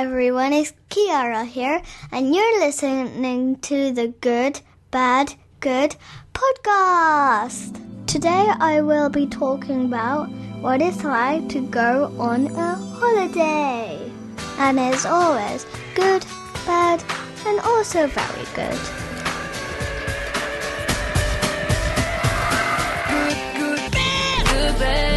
everyone, it's Kiara here, and you're listening to the Good, Bad, Good podcast. Today I will be talking about what it's like to go on a holiday. And as always, good, bad, and also very good. Good, good, bad, good.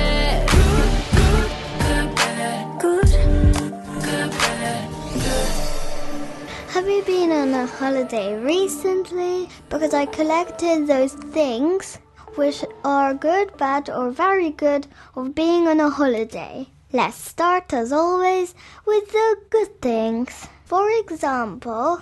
Have you been on a holiday recently? Because I collected those things which are good, bad, or very good of being on a holiday. Let's start as always with the good things. For example,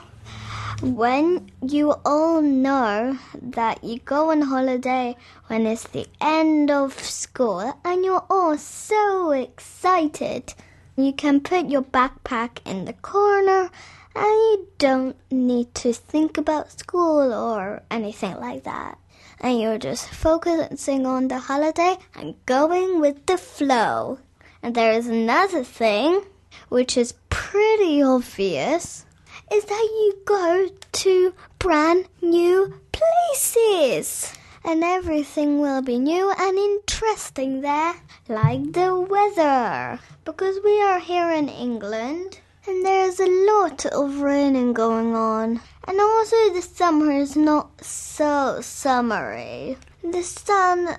when you all know that you go on holiday when it's the end of school and you're all so excited, you can put your backpack in the corner and you don't need to think about school or anything like that. And you're just focusing on the holiday and going with the flow. And there is another thing, which is pretty obvious, is that you go to brand new places. And everything will be new and interesting there, like the weather. Because we are here in England and there's a lot of raining going on. And also the summer is not so summery. The sun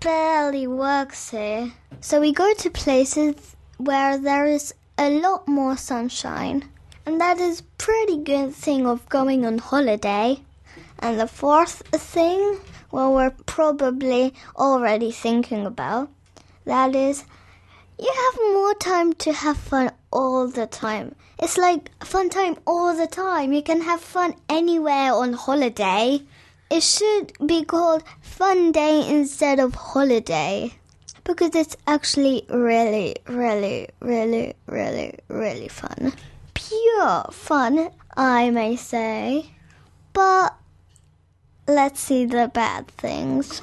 barely works here. So we go to places where there is a lot more sunshine. And that is pretty good thing of going on holiday. And the fourth thing, well we're probably already thinking about, that is you have more time to have fun all the time. It's like fun time all the time. You can have fun anywhere on holiday. It should be called fun day instead of holiday because it's actually really, really, really, really, really fun. Pure fun, I may say. But let's see the bad things.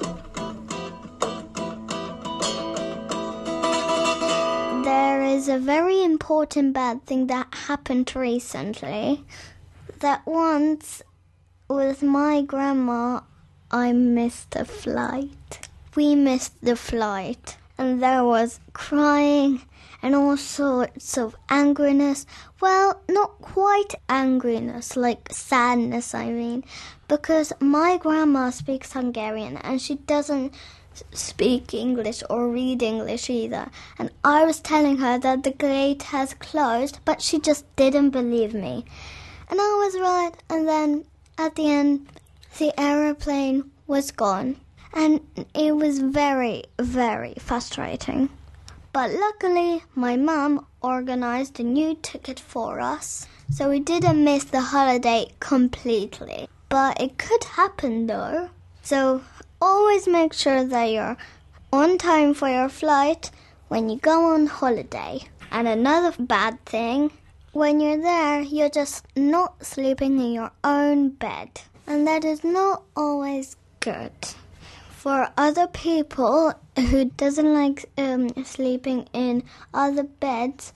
Is a very important bad thing that happened recently. That once, with my grandma, I missed a flight. We missed the flight, and there was crying and all sorts of angriness. Well, not quite angriness, like sadness, I mean, because my grandma speaks Hungarian and she doesn't speak English or read English either. And I was telling her that the gate has closed, but she just didn't believe me. And I was right, and then at the end, the aeroplane was gone. And it was very, very frustrating. But luckily, my mum organized a new ticket for us, so we didn't miss the holiday completely. But it could happen though. So always make sure that you're on time for your flight when you go on holiday. And another bad thing, when you're there, you're just not sleeping in your own bed. And that is not always good. For other people who doesn't like um, sleeping in other beds,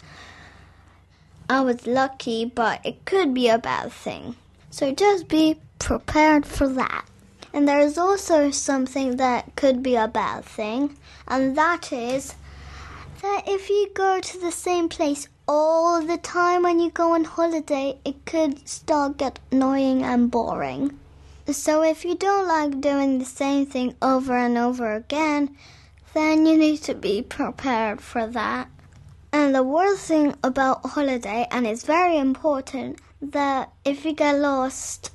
I was lucky, but it could be a bad thing. So just be prepared for that. And there is also something that could be a bad thing, and that is that if you go to the same place all the time when you go on holiday, it could start get annoying and boring. So if you don't like doing the same thing over and over again, then you need to be prepared for that. And the worst thing about holiday, and it's very important, that if you get lost,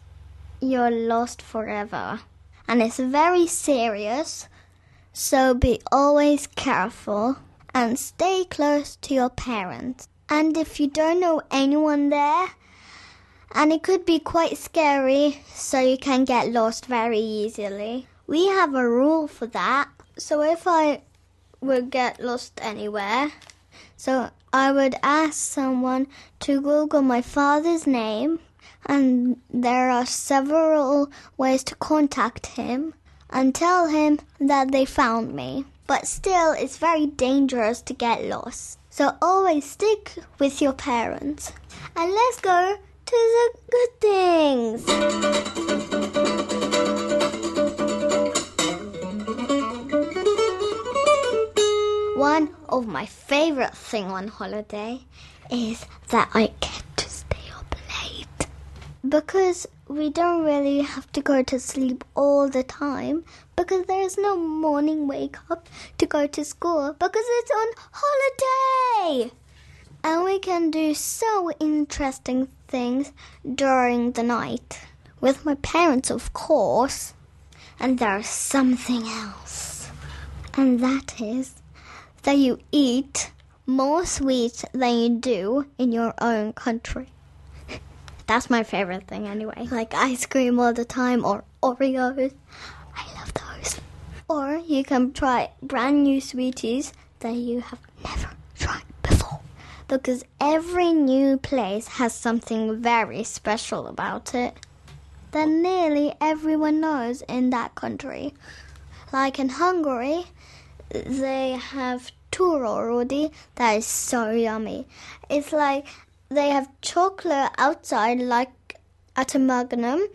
you're lost forever. And it's very serious, so be always careful and stay close to your parents. And if you don't know anyone there, and it could be quite scary, so you can get lost very easily. We have a rule for that. So if I would get lost anywhere, so I would ask someone to Google my father's name, and there are several ways to contact him and tell him that they found me. But still, it's very dangerous to get lost. So always stick with your parents. And let's go to the good things. One of my favorite thing on holiday is that I get to stay up late. Because we don't really have to go to sleep all the time because there is no morning wake up to go to school because it's on holiday. And we can do so interesting things during the night with my parents, of course. And there's something else, and that is that you eat more sweets than you do in your own country. That's my favorite thing, anyway. Like ice cream all the time or Oreos. I love those. Or you can try brand new sweeties that you have never. Because every new place has something very special about it that nearly everyone knows in that country. Like in Hungary, they have Túró Rudi that is so yummy. It's like they have chocolate outside, like at a magnum,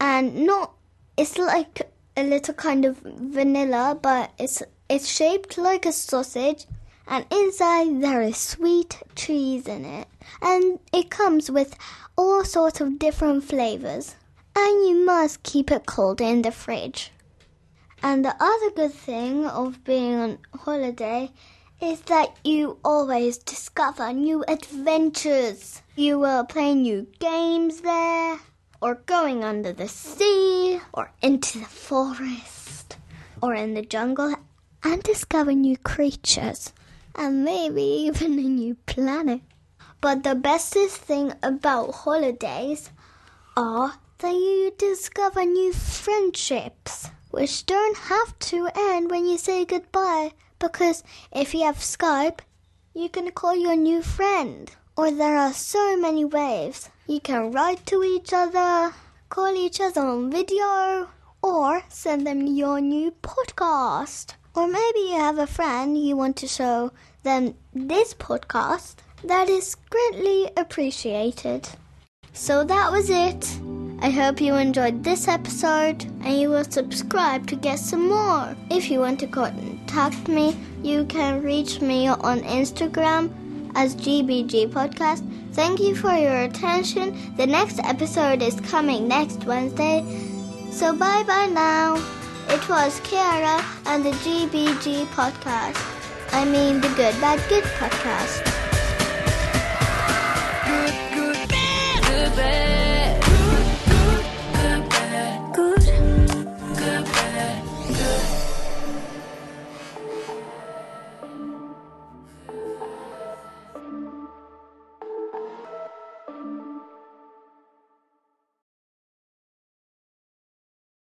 and not. It's like a little kind of vanilla, but it's it's shaped like a sausage, and inside there is sweet cheese in it, and it comes with all sorts of different flavors. And you must keep it cold in the fridge. And the other good thing of being on holiday is that you always discover new adventures. You will play new games there, or going under the sea, or into the forest, or in the jungle, and discover new creatures, and maybe even a new planet. But the bestest thing about holidays are that you discover new friendships, which don't have to end when you say goodbye because if you have Skype, you can call your new friend. Or there are so many ways. You can write to each other, call each other on video, or send them your new podcast. Or maybe you have a friend you want to show them this podcast. That is greatly appreciated. So that was it. I hope you enjoyed this episode and you will subscribe to get some more. If you want to contact me, you can reach me on Instagram as GBG Podcast. Thank you for your attention. The next episode is coming next Wednesday. So bye bye now. It was Kiara and the GBG podcast. I mean the Good Bad Good podcast. Good, good, bad, good, bad.